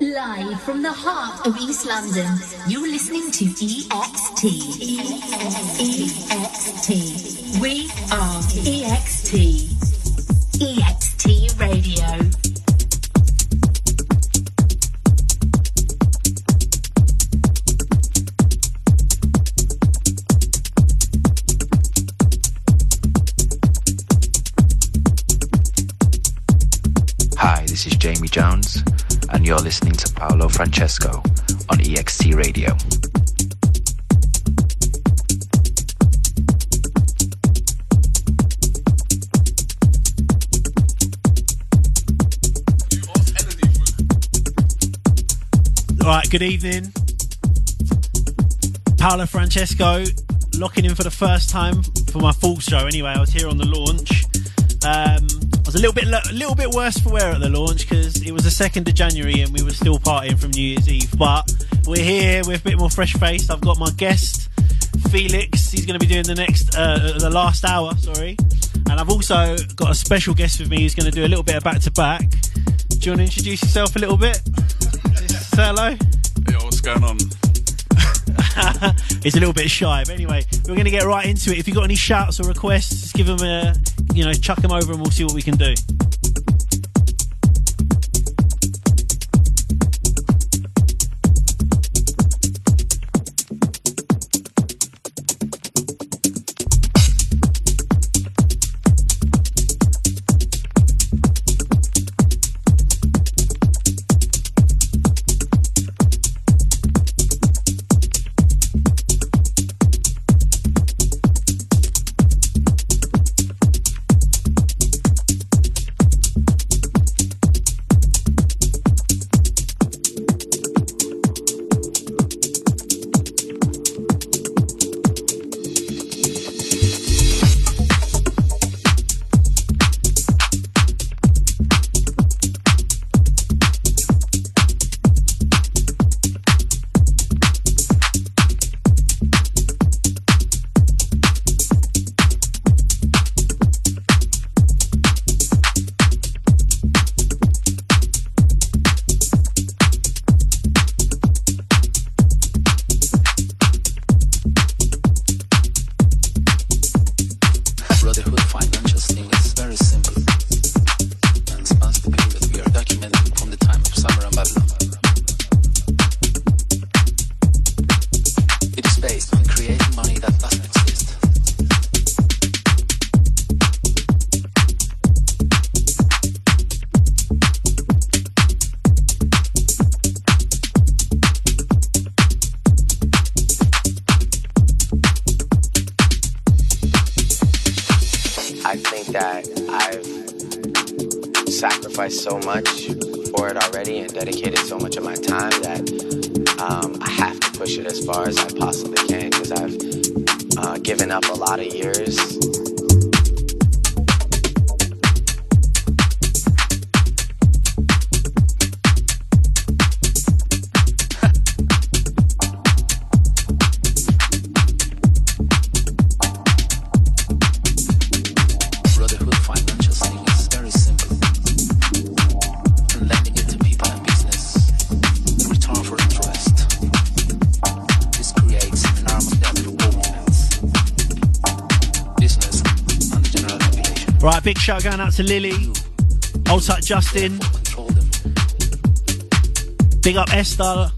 Live from the heart of East London, you're listening to EXT. EXT. We are EXT. EXT Radio. Hi, this is Jamie Jones, and you're listening to Paolo Francesco on EXT Radio. All right, good evening. Paolo Francesco locking in for the first time for my full show. Anyway, I was here on the launch. Um, was a little bit a little bit worse for wear at the launch because it was the second of January and we were still partying from New Year's Eve. But we're here with a bit more fresh face. I've got my guest Felix. He's going to be doing the next uh, the last hour. Sorry, and I've also got a special guest with me who's going to do a little bit of back to back. Do you want to introduce yourself a little bit? Say hello. Yeah, what's going on? He's a little bit shy, but anyway, we're going to get right into it. If you've got any shouts or requests, just give them a, you know, chuck them over and we'll see what we can do. Big shout going out to Lily, Old Justin, big up Esther.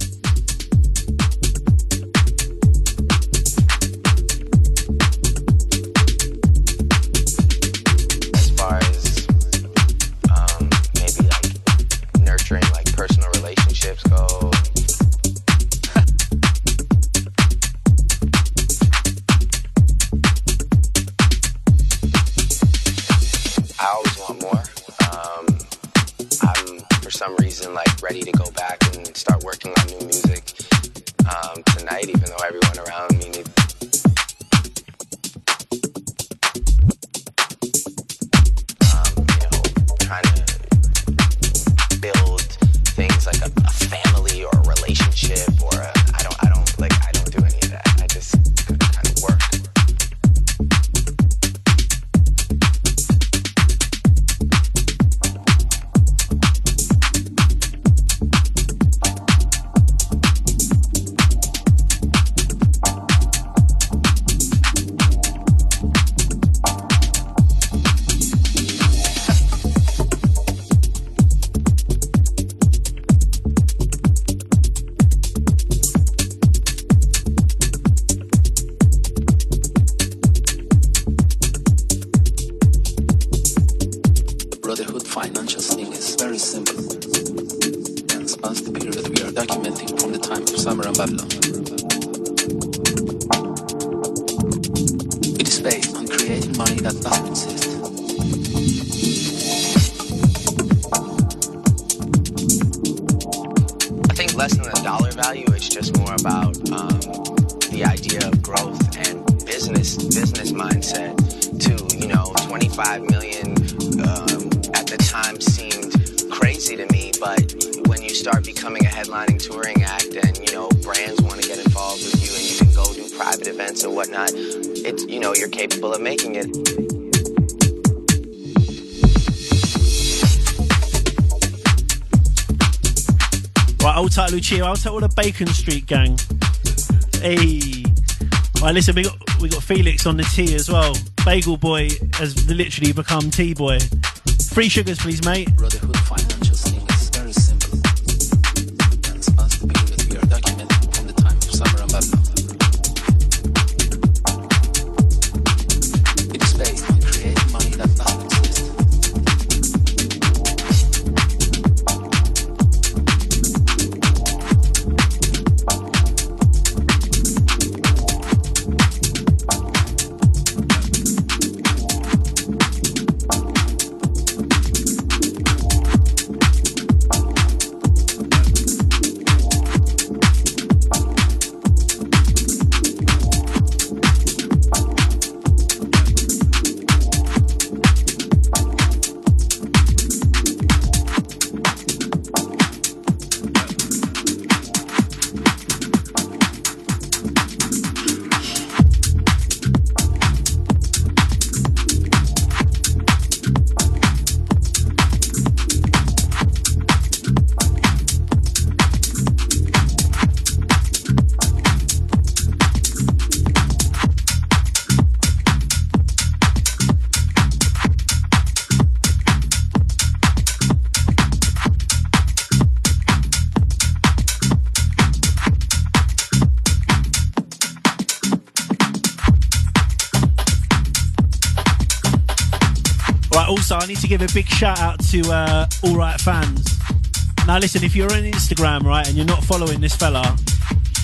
Lucia, I'll tell all the Bacon Street gang. Hey. Right, listen, we got we got Felix on the T as well. Bagel Boy has literally become T Boy. Free sugars, please, mate. Brotherhood to give a big shout out to uh, All Right fans. Now, listen, if you're on Instagram, right, and you're not following this fella,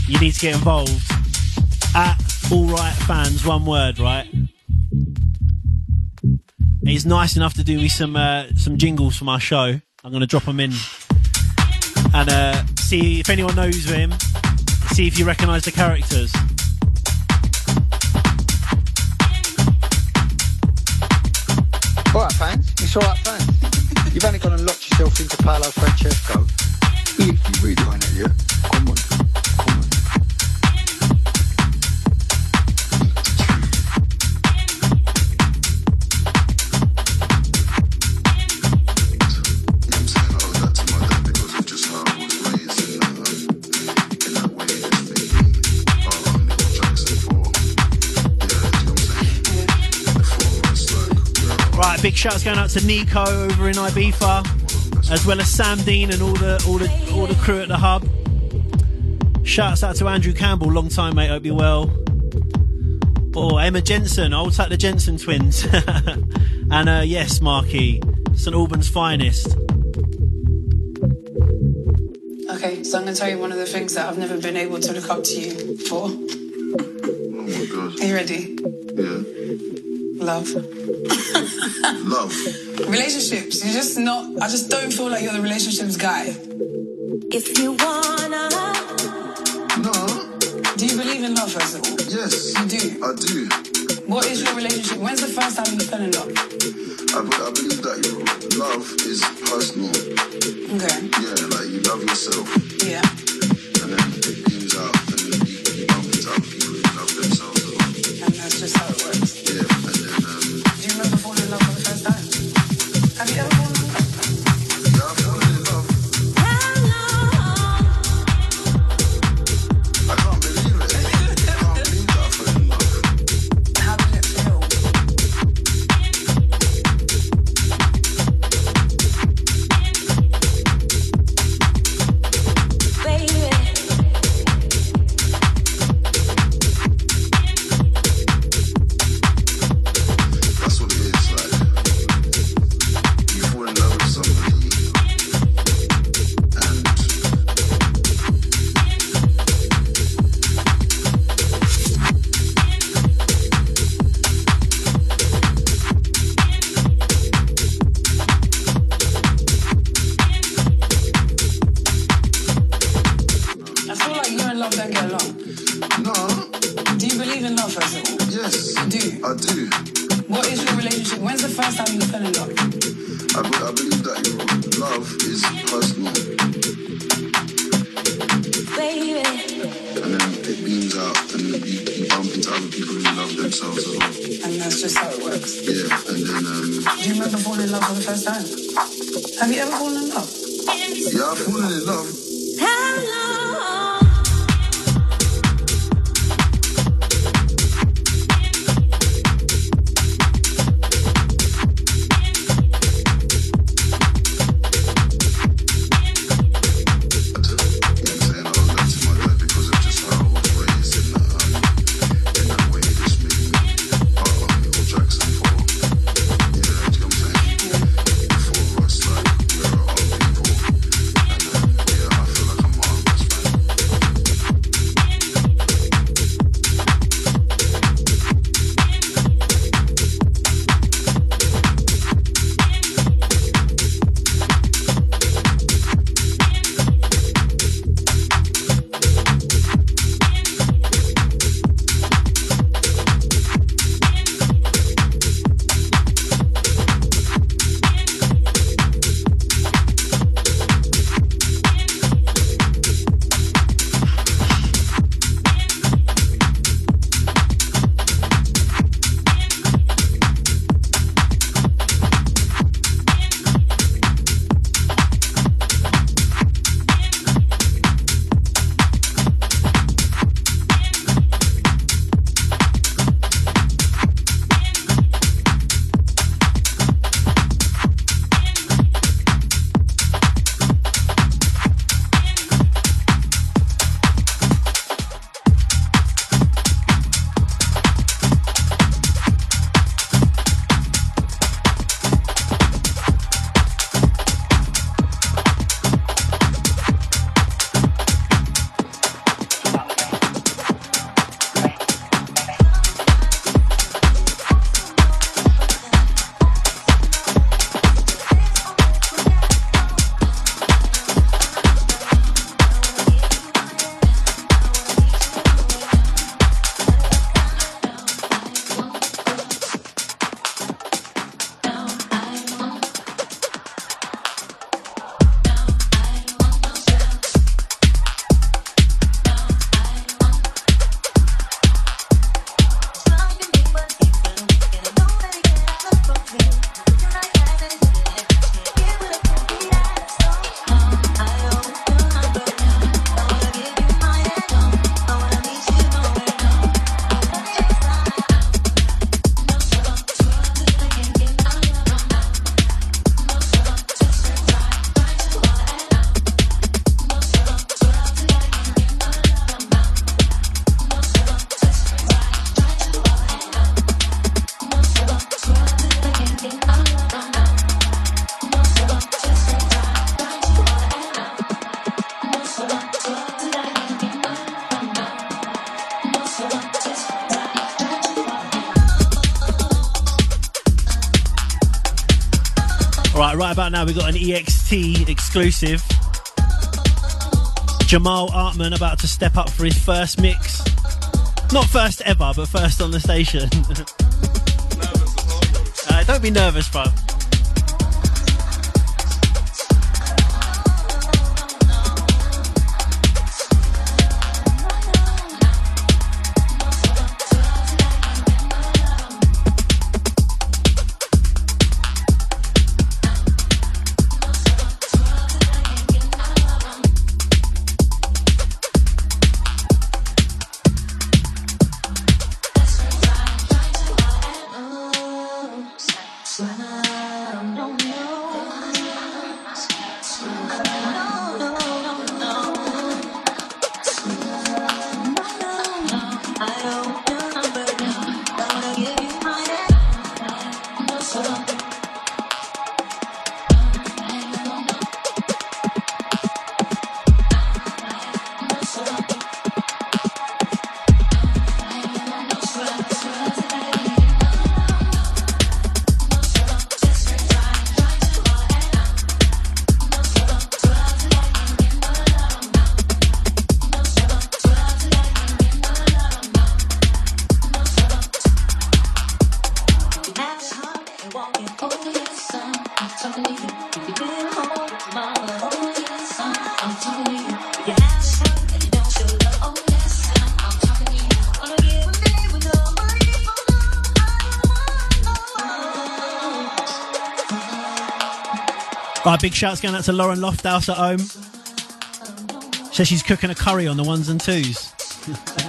you need to get involved. At All Right fans, one word, right? He's nice enough to do me some uh, some jingles for my show. I'm to drop them in and uh, see if anyone knows him. See if you recognise the characters. Fans. It's alright, fans. You've only gone and locked yourself into Paolo Francesco. If you really want it, yeah? Come on. Big shouts going out to Nico over in Ibiza, as well as Sam Dean and all the all the all the crew at the hub. Shouts out to Andrew Campbell, long time mate, hope you're well. Oh, Emma Jensen, I'll take the Jensen twins. and uh, yes, Marky, St Albans finest. Okay, so I'm going to tell you one of the things that I've never been able to look up to you for. Oh my god. Are you ready? Yeah. Love. Love. Relationships. You're just not, I just don't feel like you're the relationships guy. If you wanna, No. Do you believe in love, first of all? Yes. You do? I do. What is your relationship? When's the first time you fell in love? I, be- I believe that your love is personal. Okay. Yeah, like you love yourself, Yeah. you ever fall in love for the first time? Have you ever fallen in love? Yeah, I've fallen in love. we got an EXT exclusive. Jamal Artman about to step up for his first mix. Not first ever, but first on the station. uh, don't be nervous, bro. Big shouts going out to Lauren Lofthouse at home. Says she's cooking a curry on the ones and twos.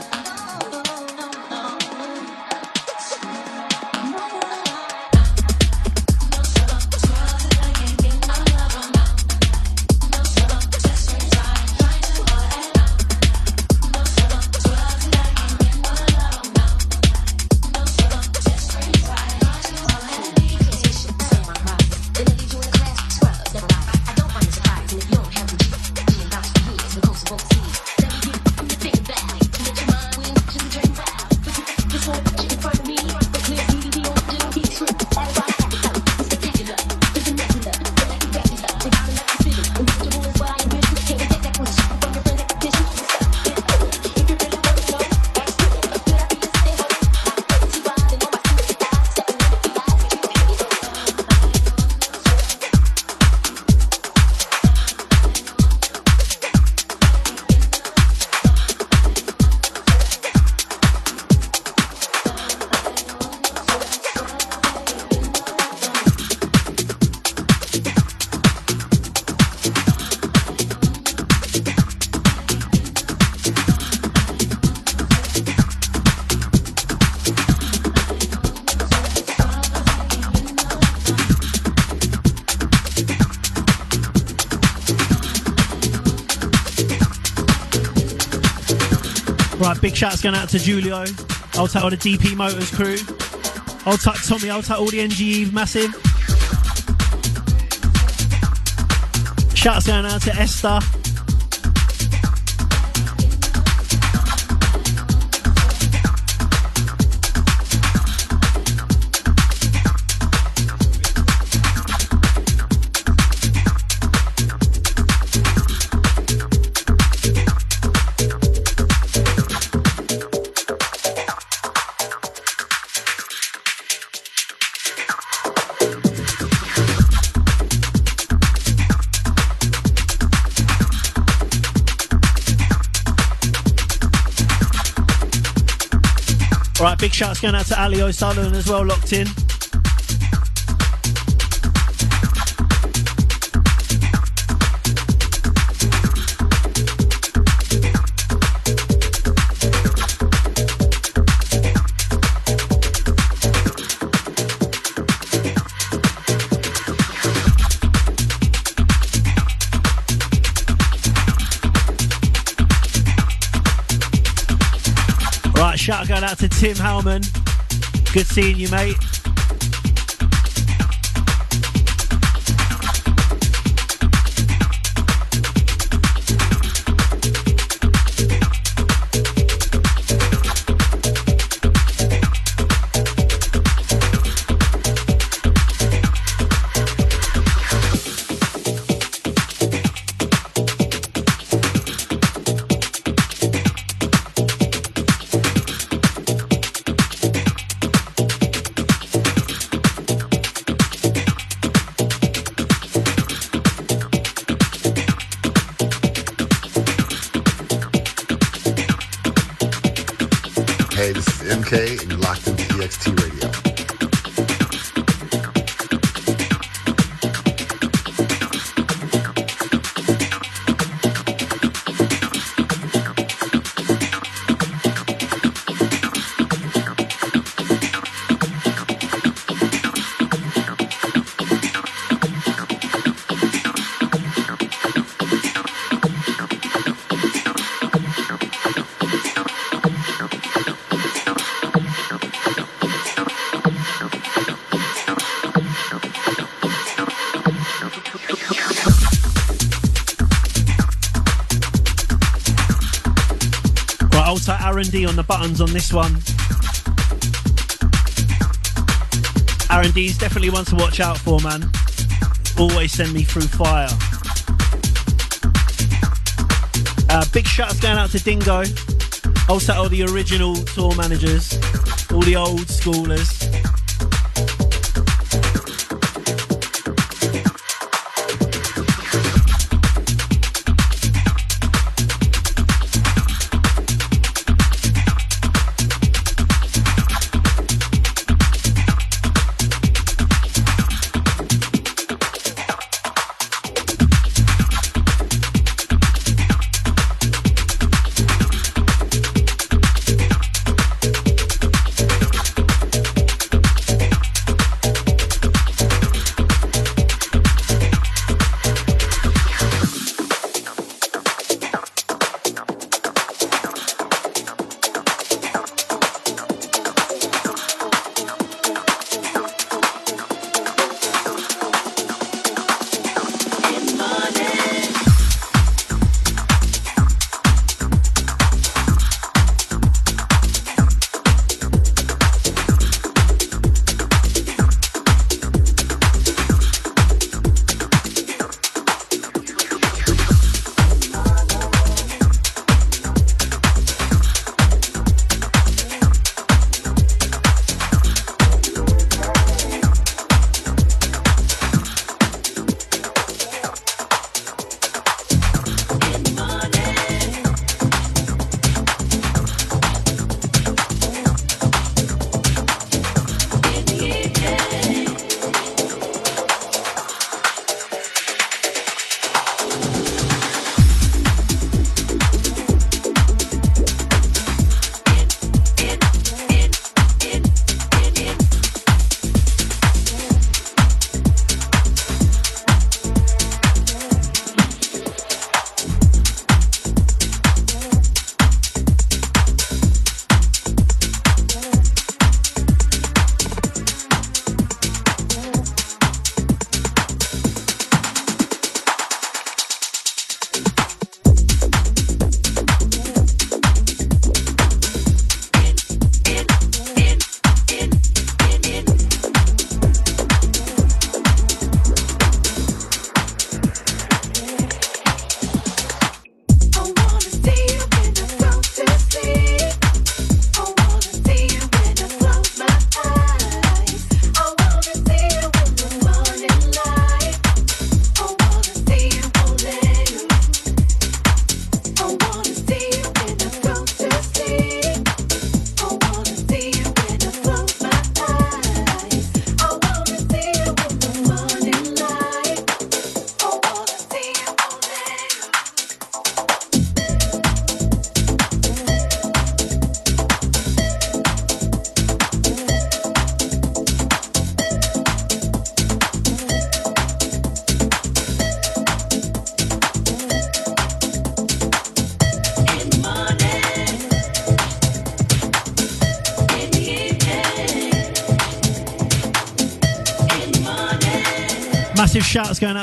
shouts going out to Julio. I'll take all the DP Motors crew. I'll take Tommy, I'll take all the NGE massive. Shouts going out to Esther. Right, big shouts going out to Ali O'Sullivan as well, locked in. Out to Tim Howman. Good seeing you, mate. R&D on the buttons on this one. R&D's definitely one to watch out for, man. Always send me through fire. Uh, big shout going out to Dingo. I'll all the original tour managers, all the old schoolers.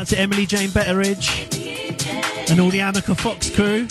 Out to Emily Jane Betteridge and all the Amica Fox crew.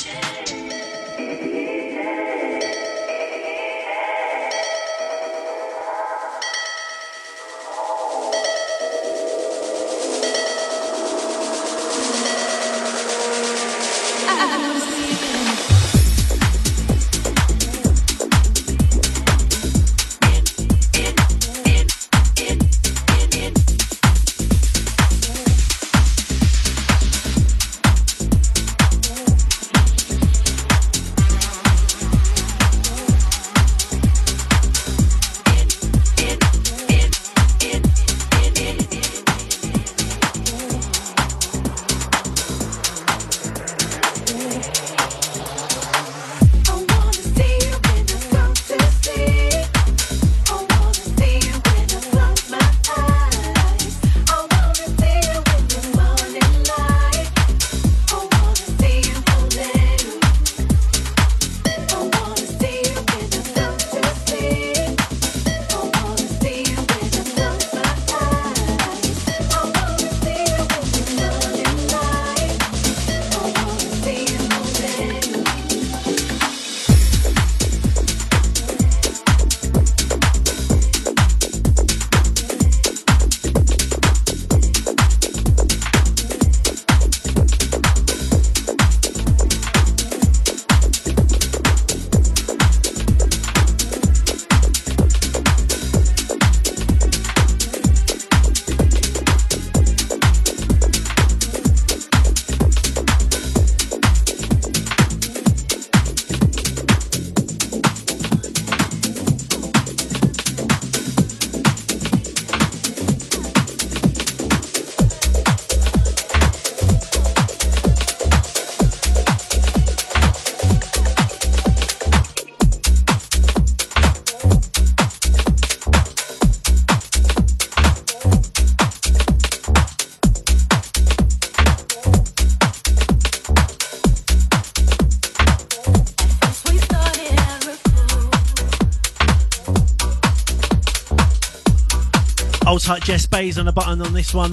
Tight on the button on this one.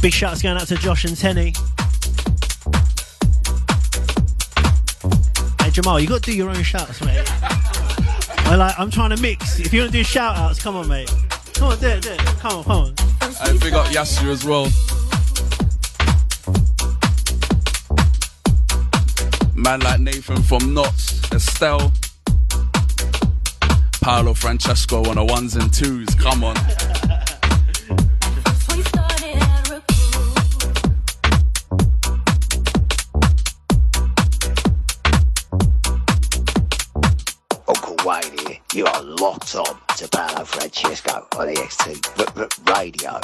Big shouts going out to Josh and Tenny. Hey Jamal, you got to do your own shouts, mate. I like, I'm trying to mix. If you want to do shout outs, come on, mate. Come on, do it, do it. Come on, come on. I big up Yasu as well. Man like Nathan from Knots, Estelle, Paolo Francesco on the ones and twos. Come on. Uncle Wayne here. You are locked on to Paolo Francesco on EXT R- R- Radio.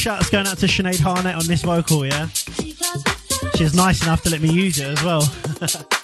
shouts going out to Sinead Harnett on this vocal, yeah? She's nice enough to let me use it as well.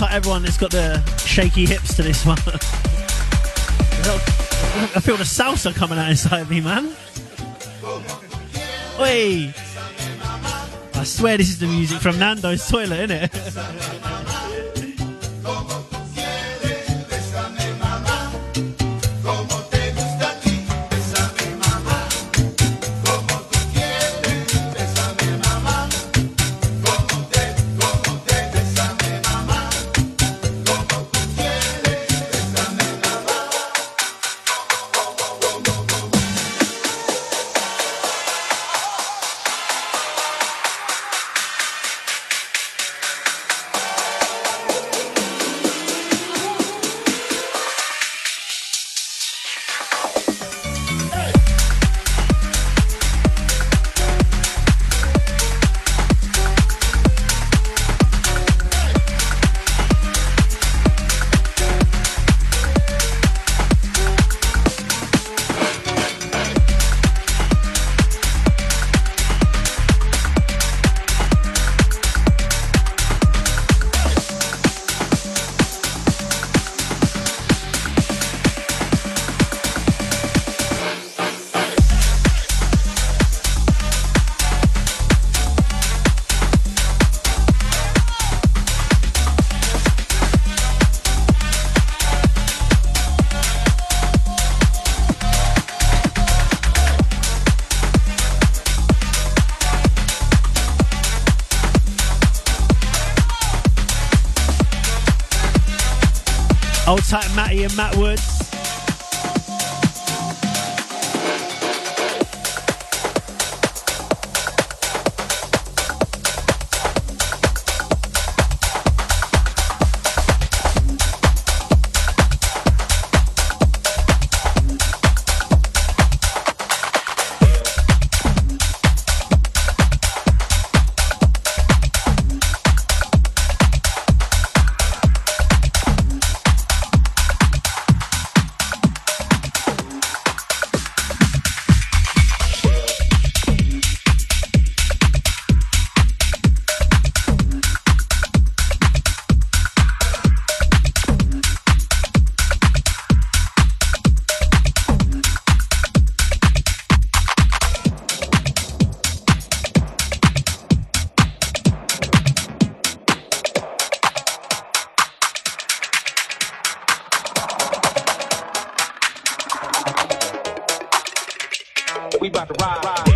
Also everyone that's got the shaky hips to this one. I feel the salsa coming out inside me, man. Oi! I swear this is the music from Nando's toilet, isn't it? Tight Matty and Matt Woods. We about to ride.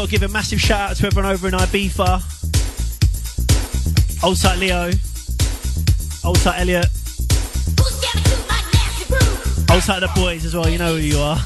Got to give a massive shout out to everyone over in Ibiza. Old site Leo. Old site Elliot. Old site the boys as well, you know who you are.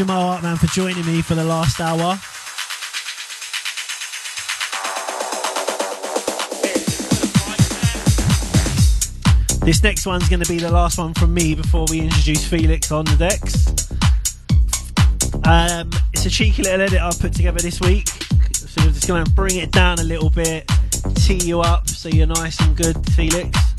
Jamal Hartman for joining me for the last hour. This next one's going to be the last one from me before we introduce Felix on the decks. Um, it's a cheeky little edit I've put together this week. So we're just going to bring it down a little bit, tee you up so you're nice and good, Felix.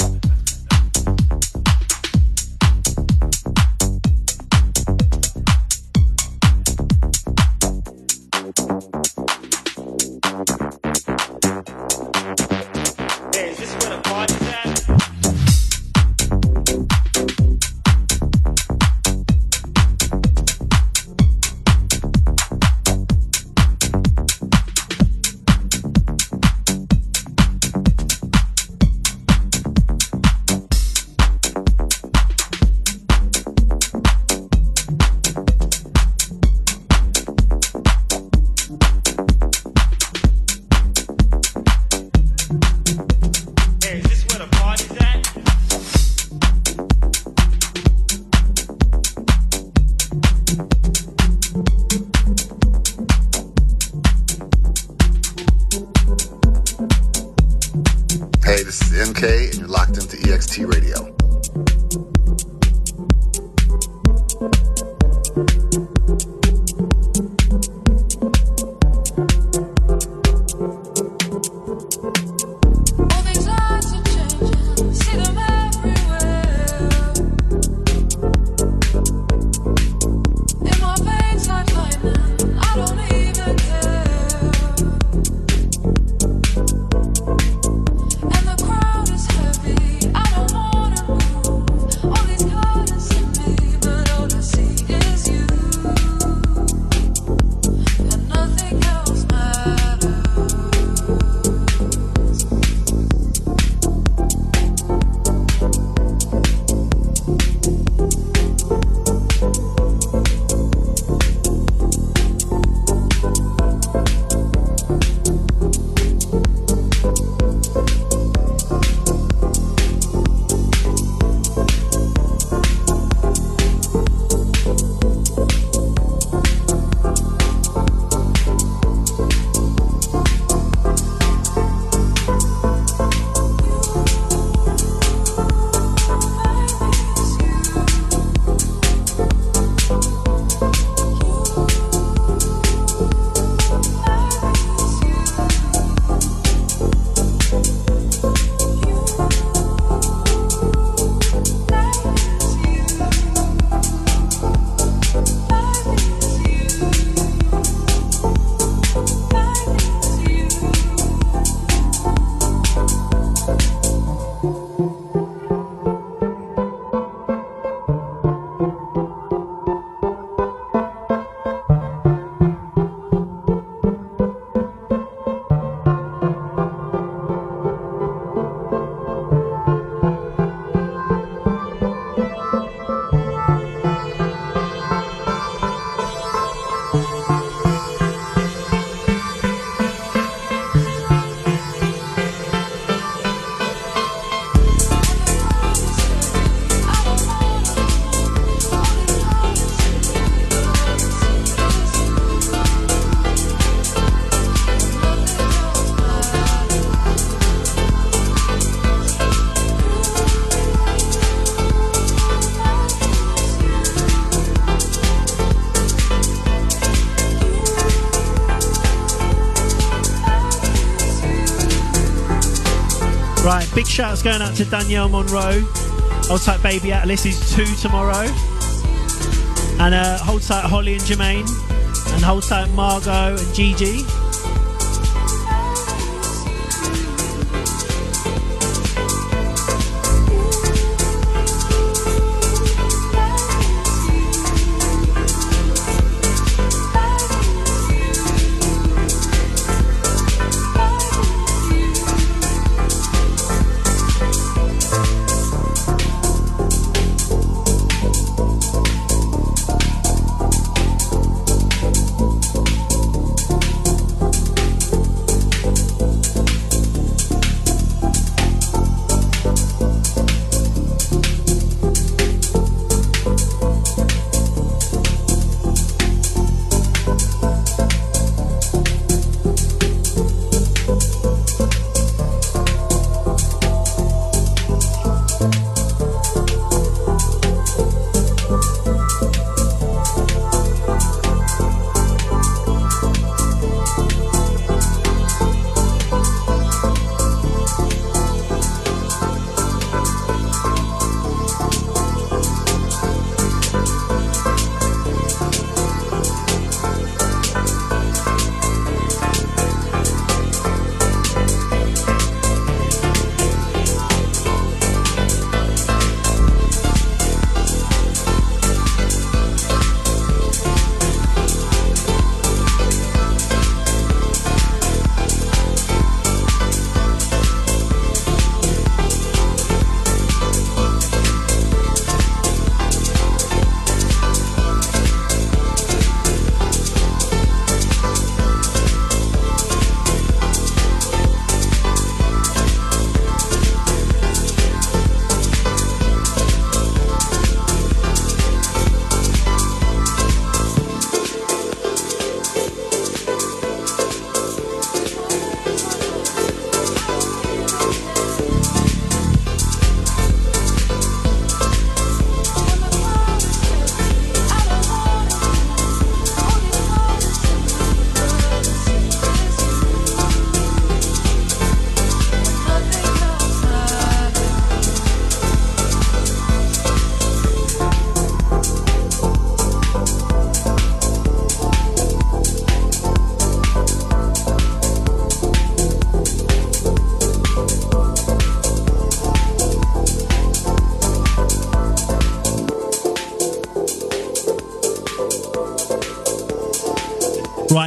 Big shouts going out to Danielle Monroe. Hold tight, baby Atlas is two tomorrow. And uh, hold tight, Holly and Jermaine. And hold tight, Margot and Gigi.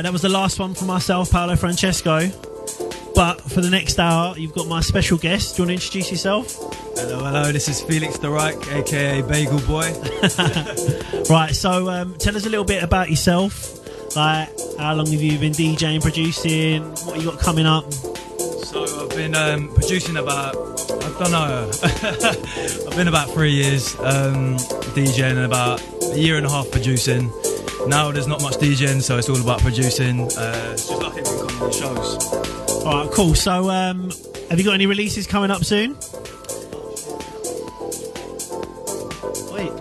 That was the last one for myself, Paolo Francesco. But for the next hour, you've got my special guest. Do you want to introduce yourself? Hello, hello. This is Felix De Rijk, aka Bagel Boy. Right, so um, tell us a little bit about yourself. Like, how long have you been DJing, producing? What you got coming up? So I've been um, producing about I don't know. I've been about three years um, DJing and about a year and a half producing. Now there's not much DJing, so it's all about producing. Uh, it's just like everything coming in shows. All right, cool. So, um, have you got any releases coming up soon? Wait,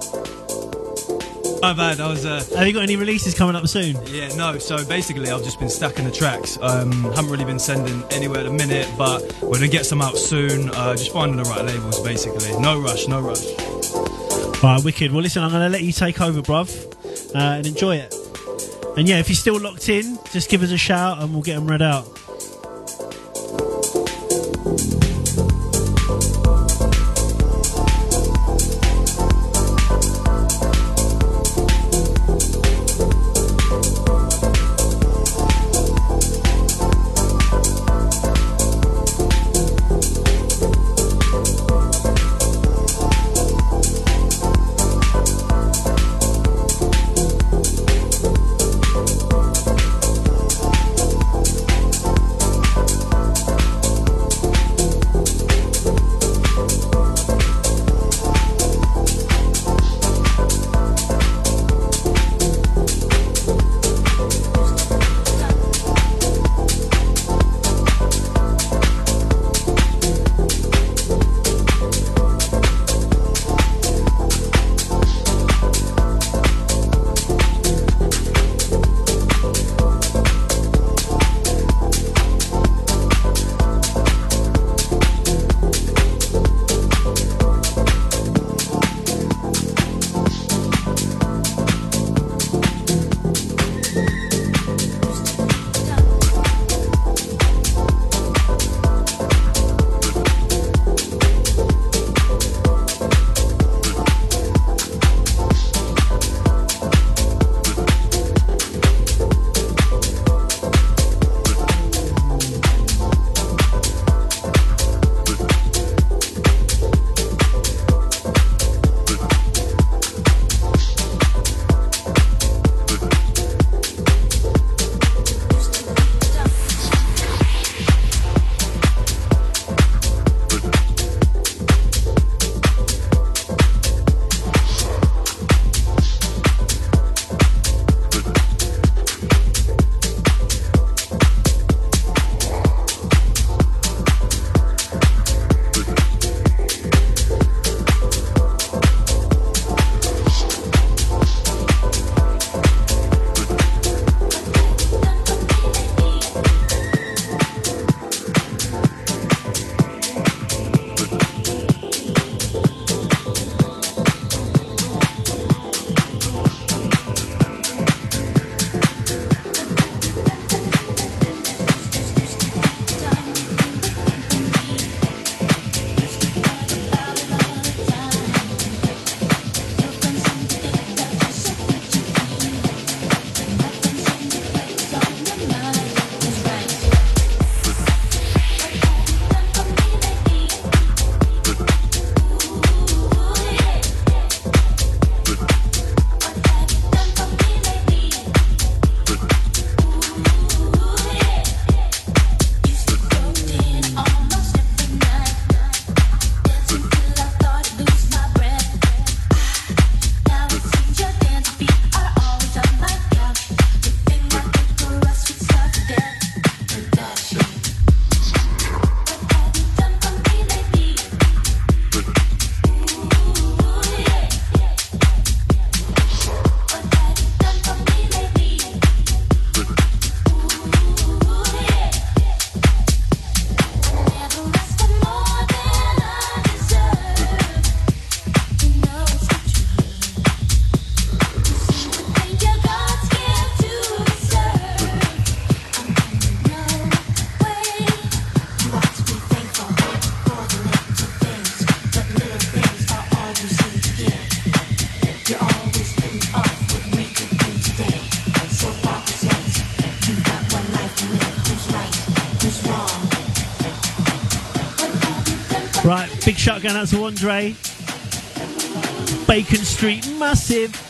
My bad. I was. Uh, have you got any releases coming up soon? Yeah, no. So basically, I've just been stacking the tracks. Um, haven't really been sending anywhere at the minute, but we're gonna get some out soon. Uh, just finding the right labels, basically. No rush, no rush. All right, wicked. Well, listen, I'm going to let you take over, bruv, uh, and enjoy it. And yeah, if you're still locked in, just give us a shout and we'll get them read out. Going out to Andre. Bacon Street, massive.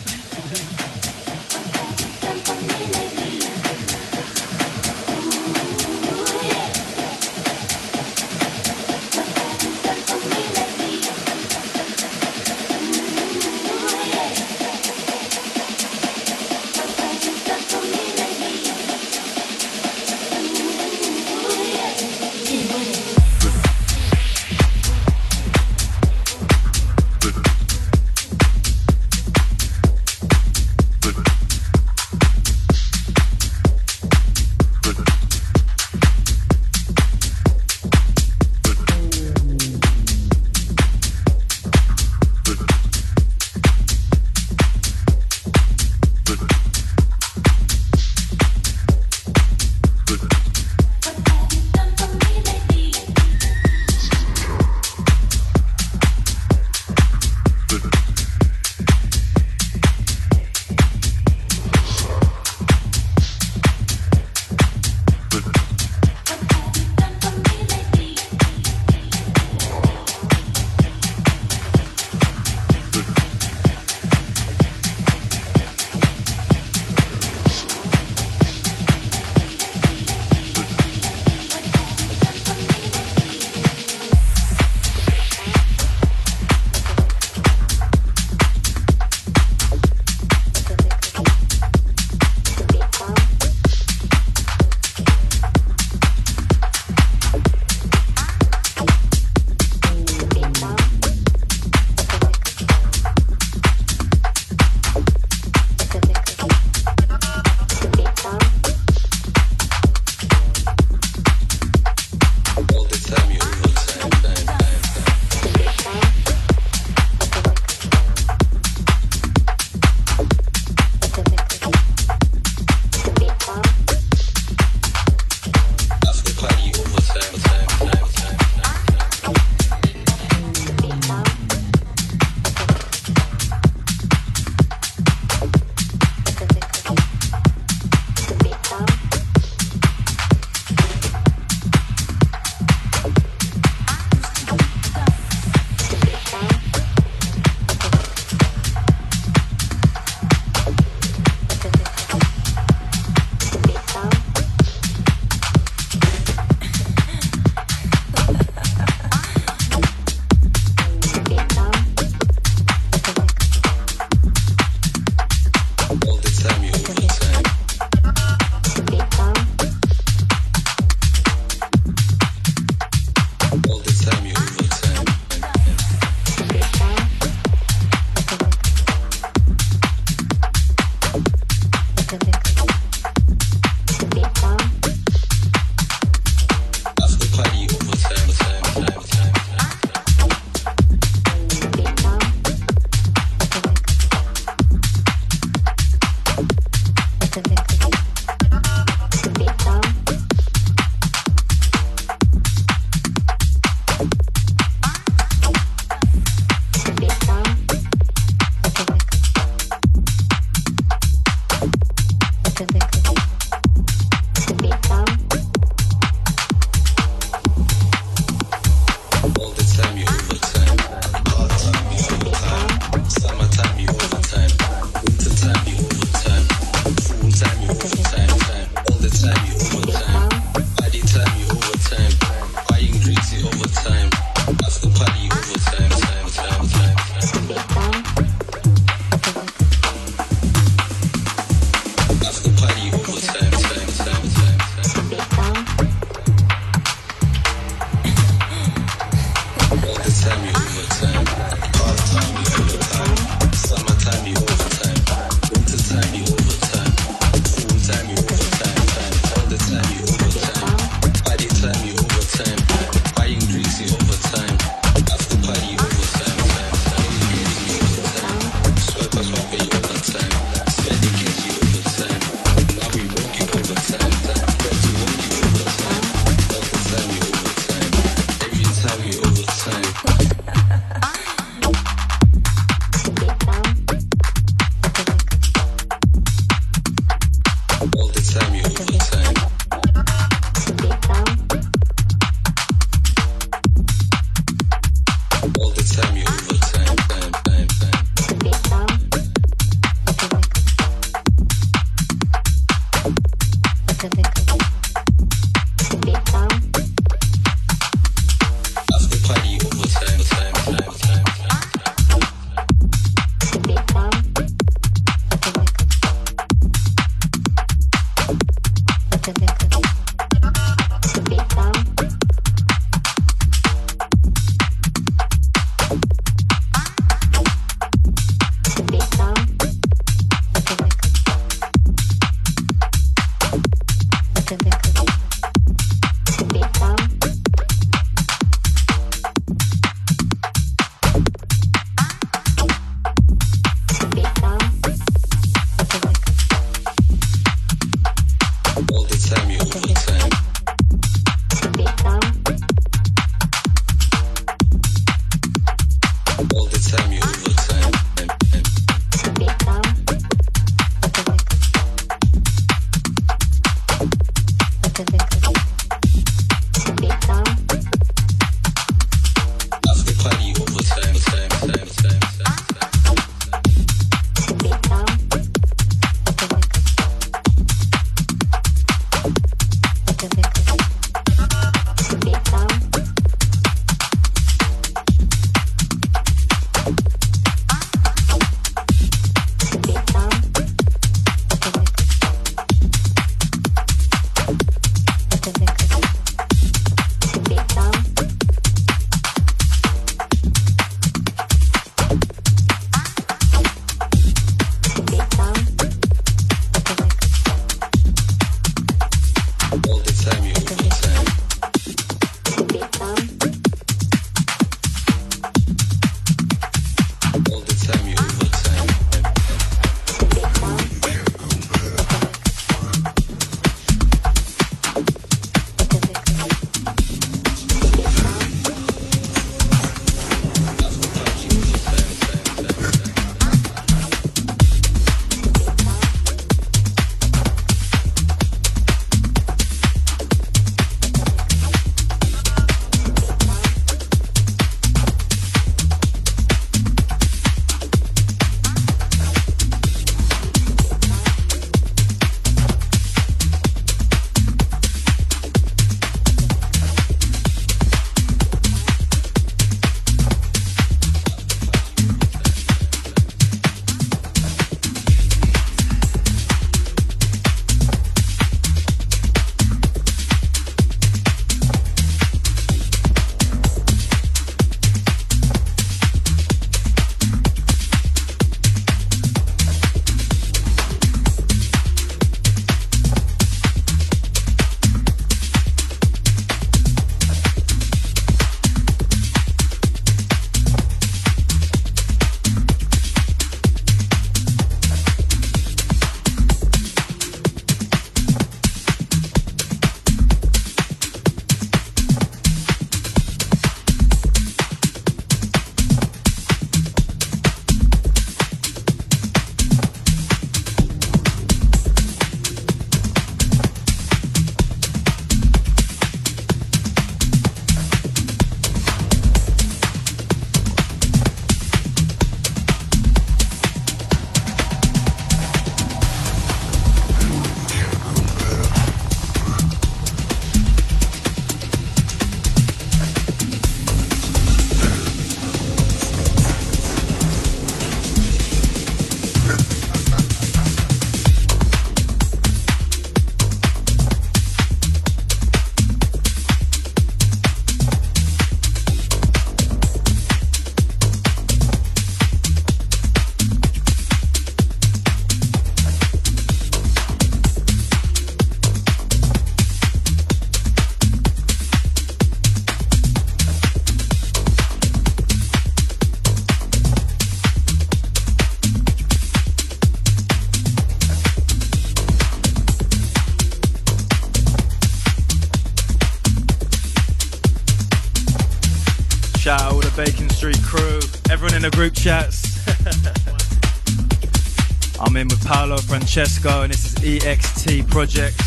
Francesco, and this is EXT Projects.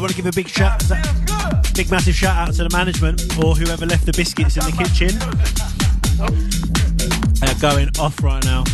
Want to give a big shout, big massive shout out to the management or whoever left the biscuits in the kitchen. They're going off right now.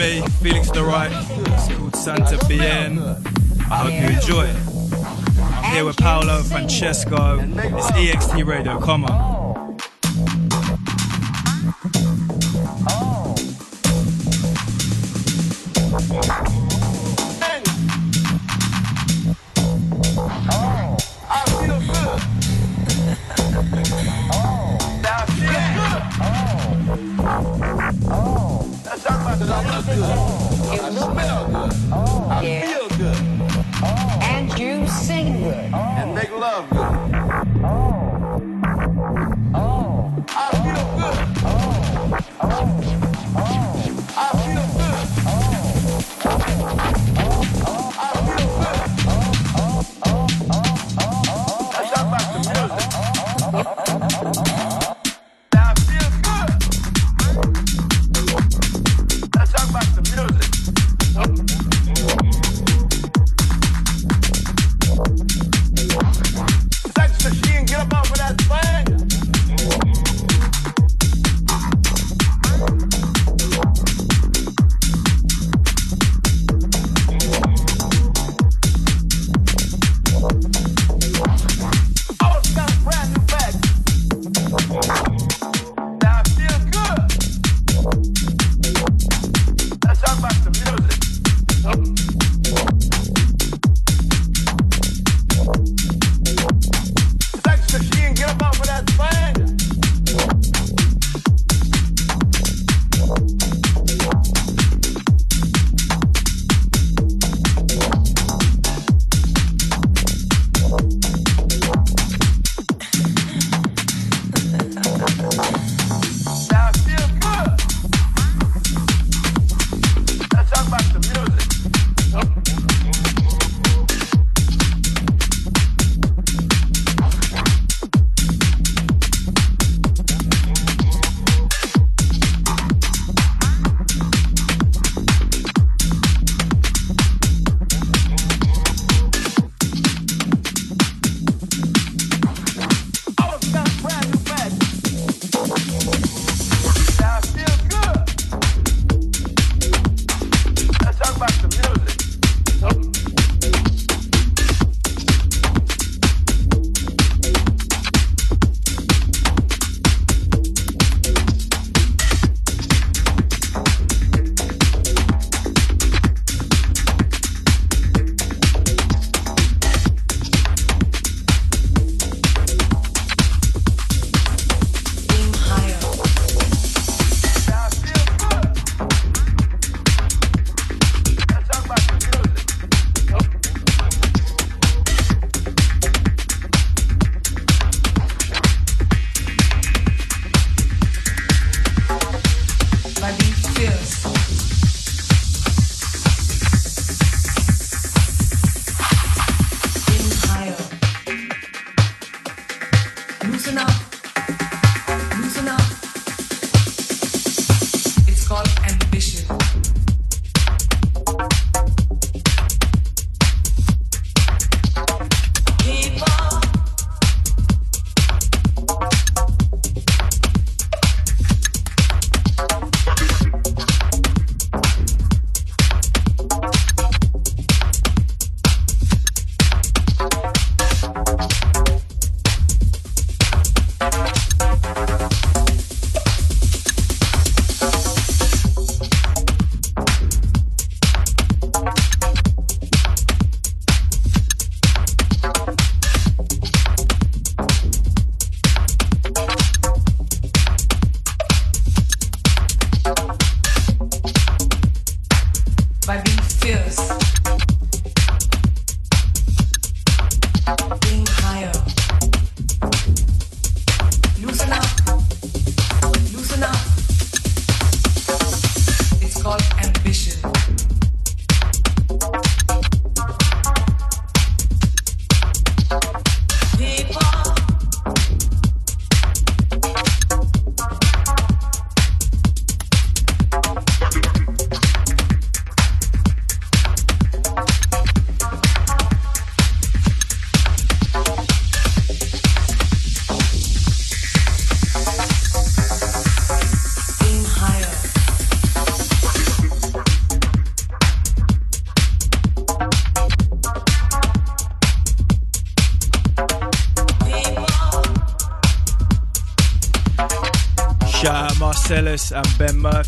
Me, Felix De Rijk. It's called Santa Bien. I hope you enjoy it. I'm here with Paolo Francesco. It's EXT Radio. Come on. And Ben Murphy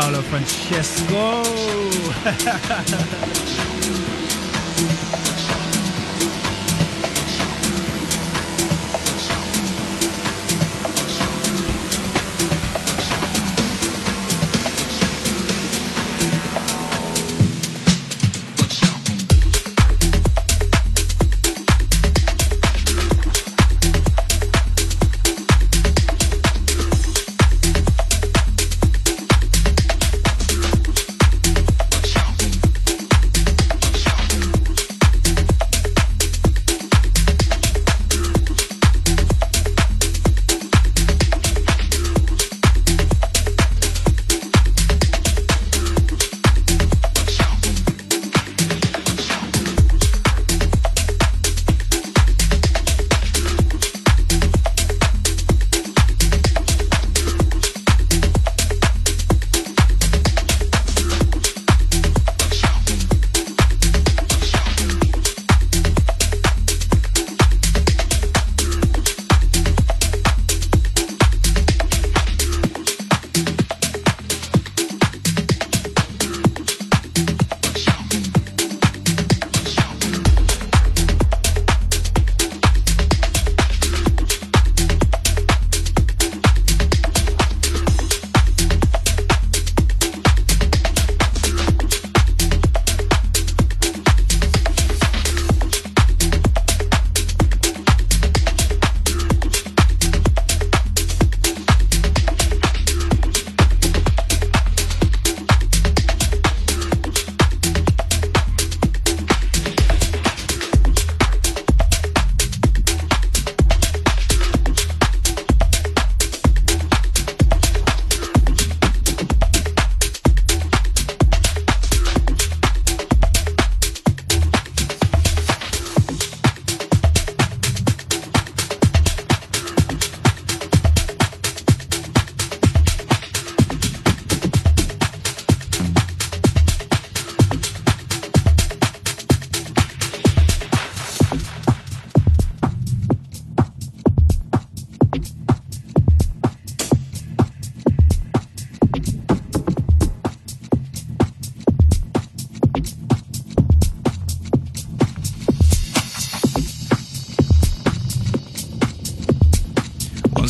Paolo Francesco.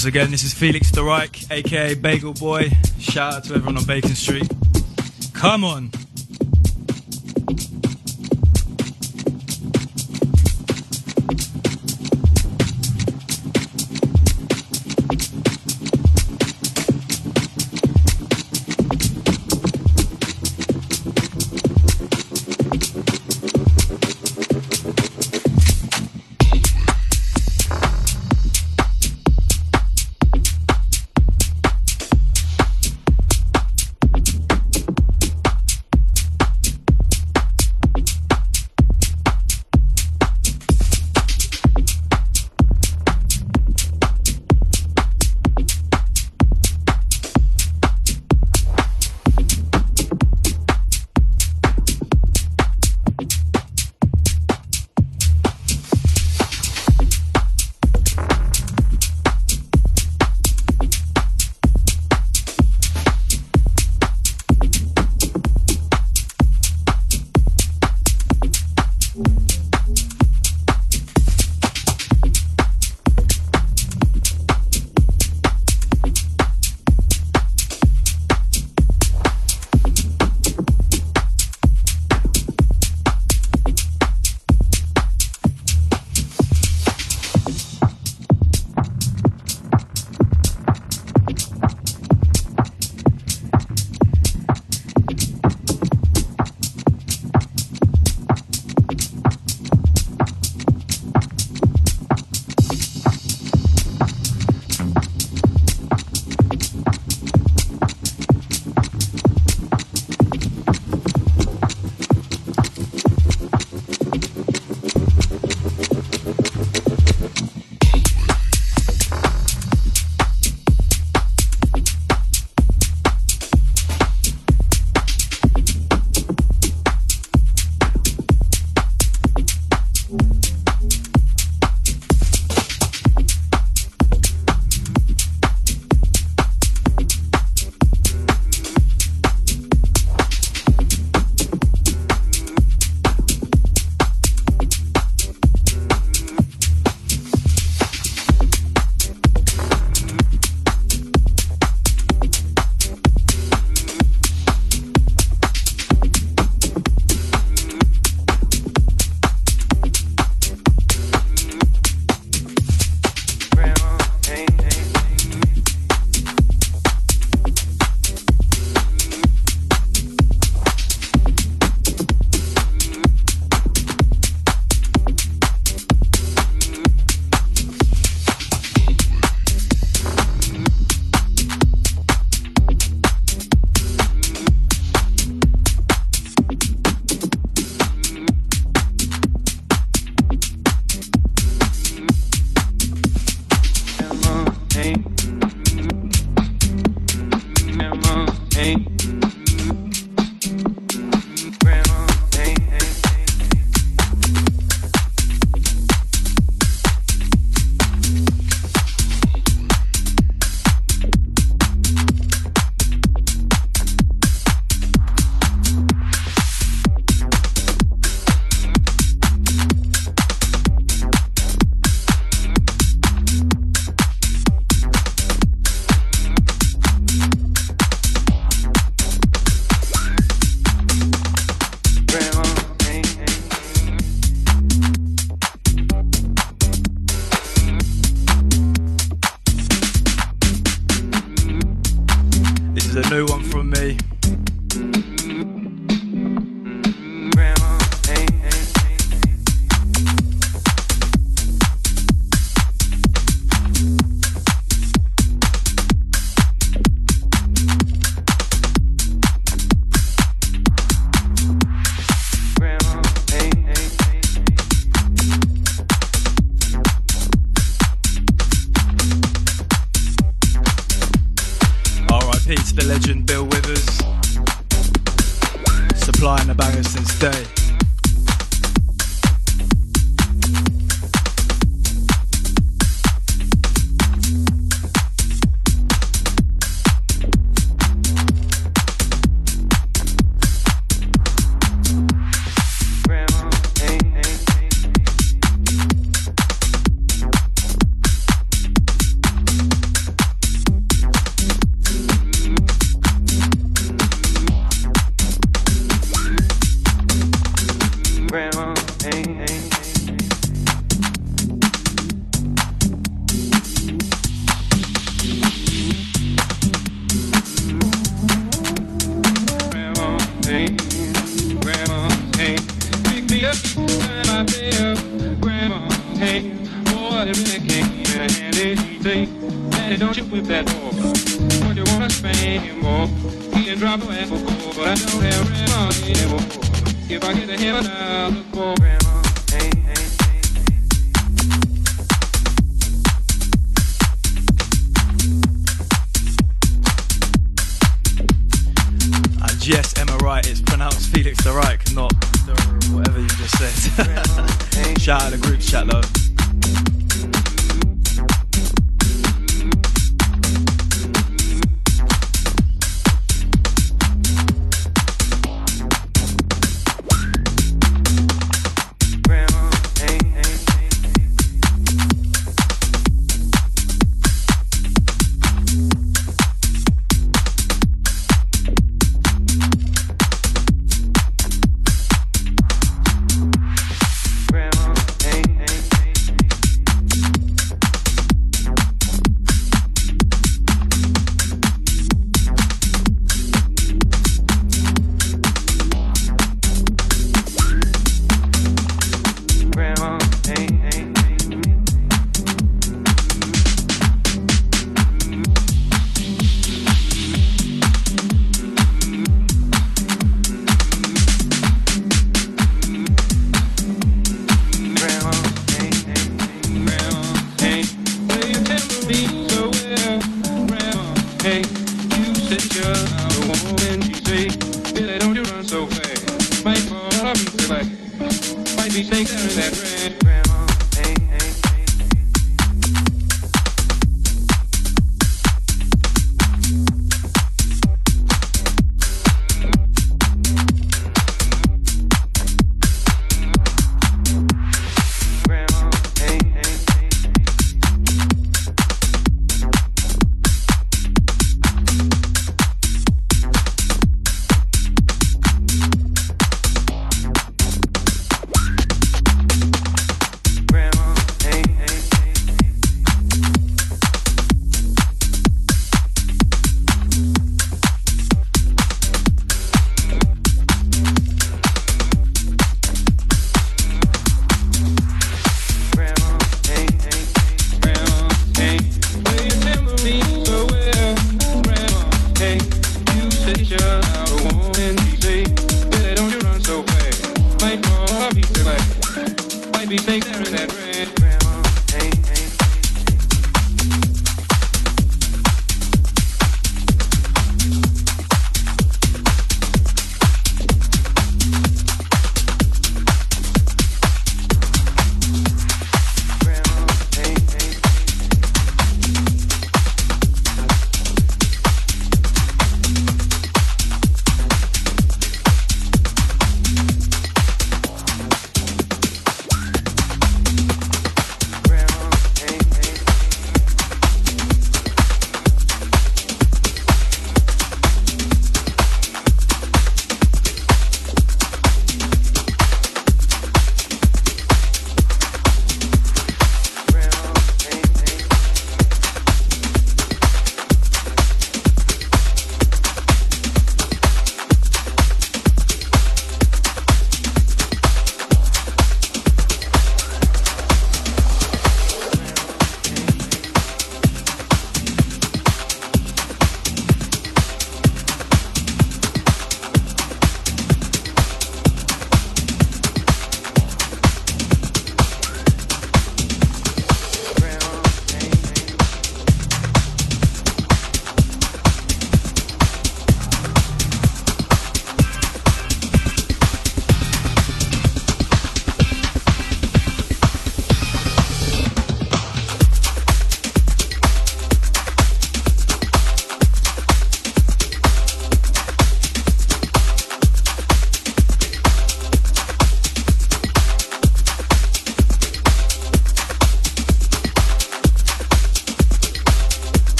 Once again, this is Felix De Rijk, aka Bagel Boy. Shout out to everyone on Bacon Street. Come on.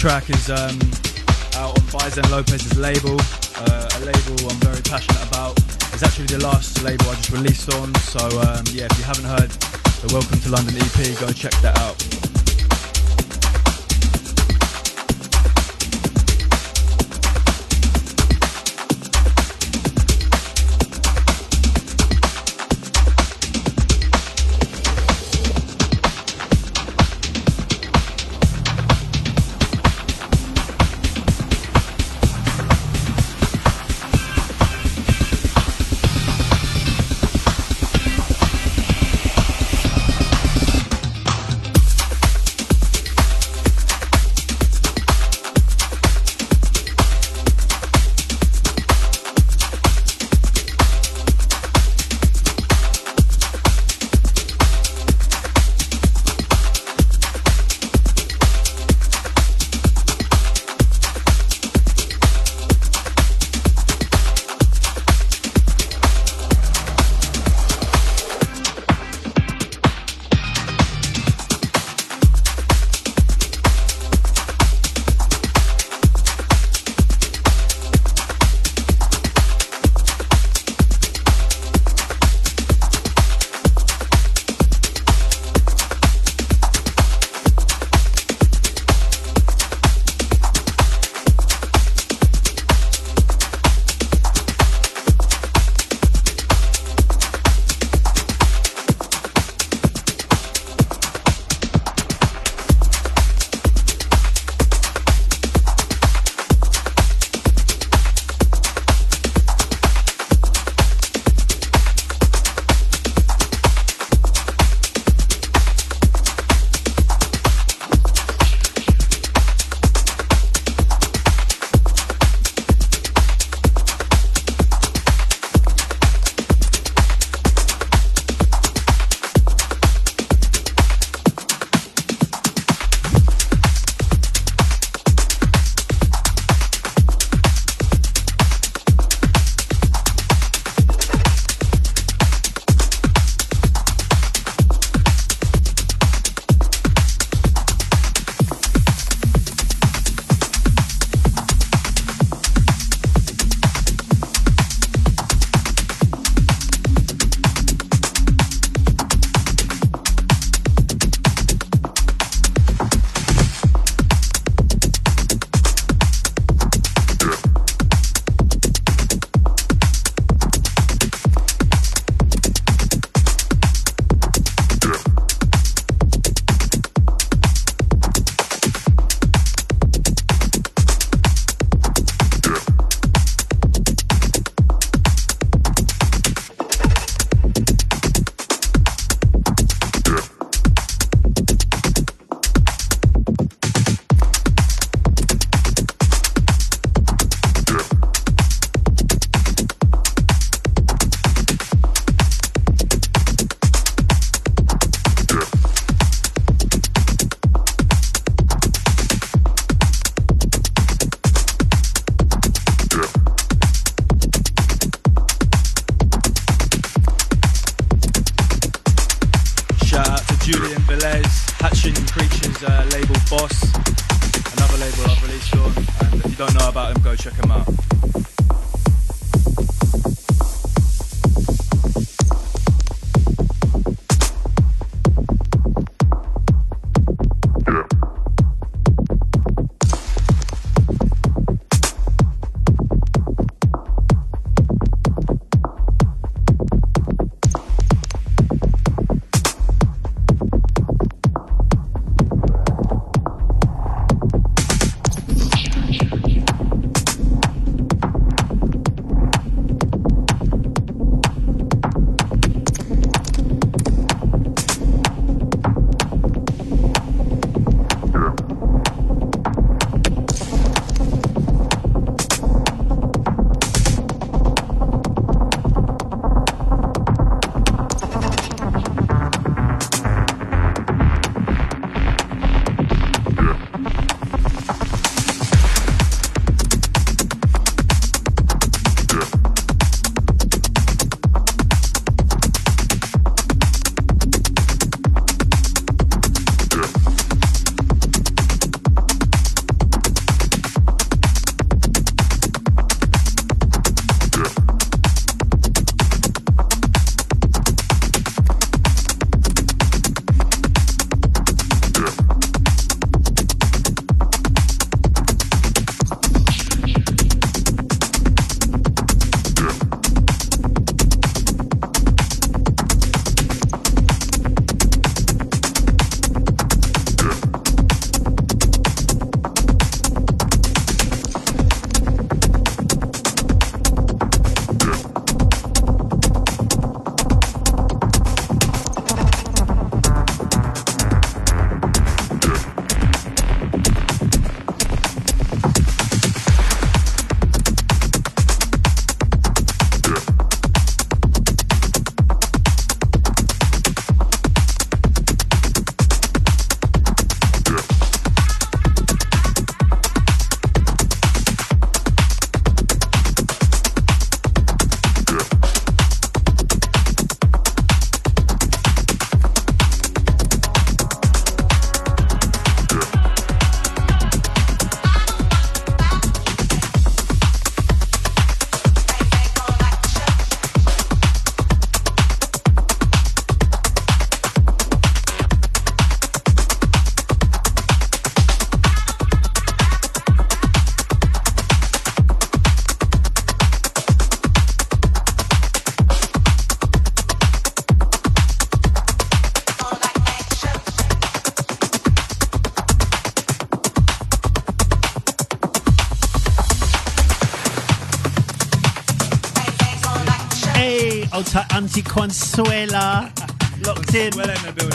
Track is um, out on Bison Lopez's label, uh, a label I'm very passionate about. It's actually the last label I just released on, so um, yeah, if you haven't heard the Welcome to London EP, go check that out. Consuela. Locked in. Well in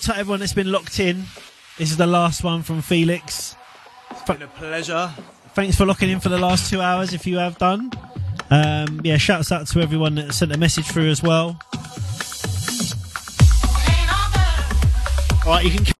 Right, I'll tell everyone that's been locked in. This is the last one from Felix. It's been a pleasure. Thanks for locking in for the last two hours if you have done. Um, yeah, shouts out to everyone that sent a message through as well. Alright, you can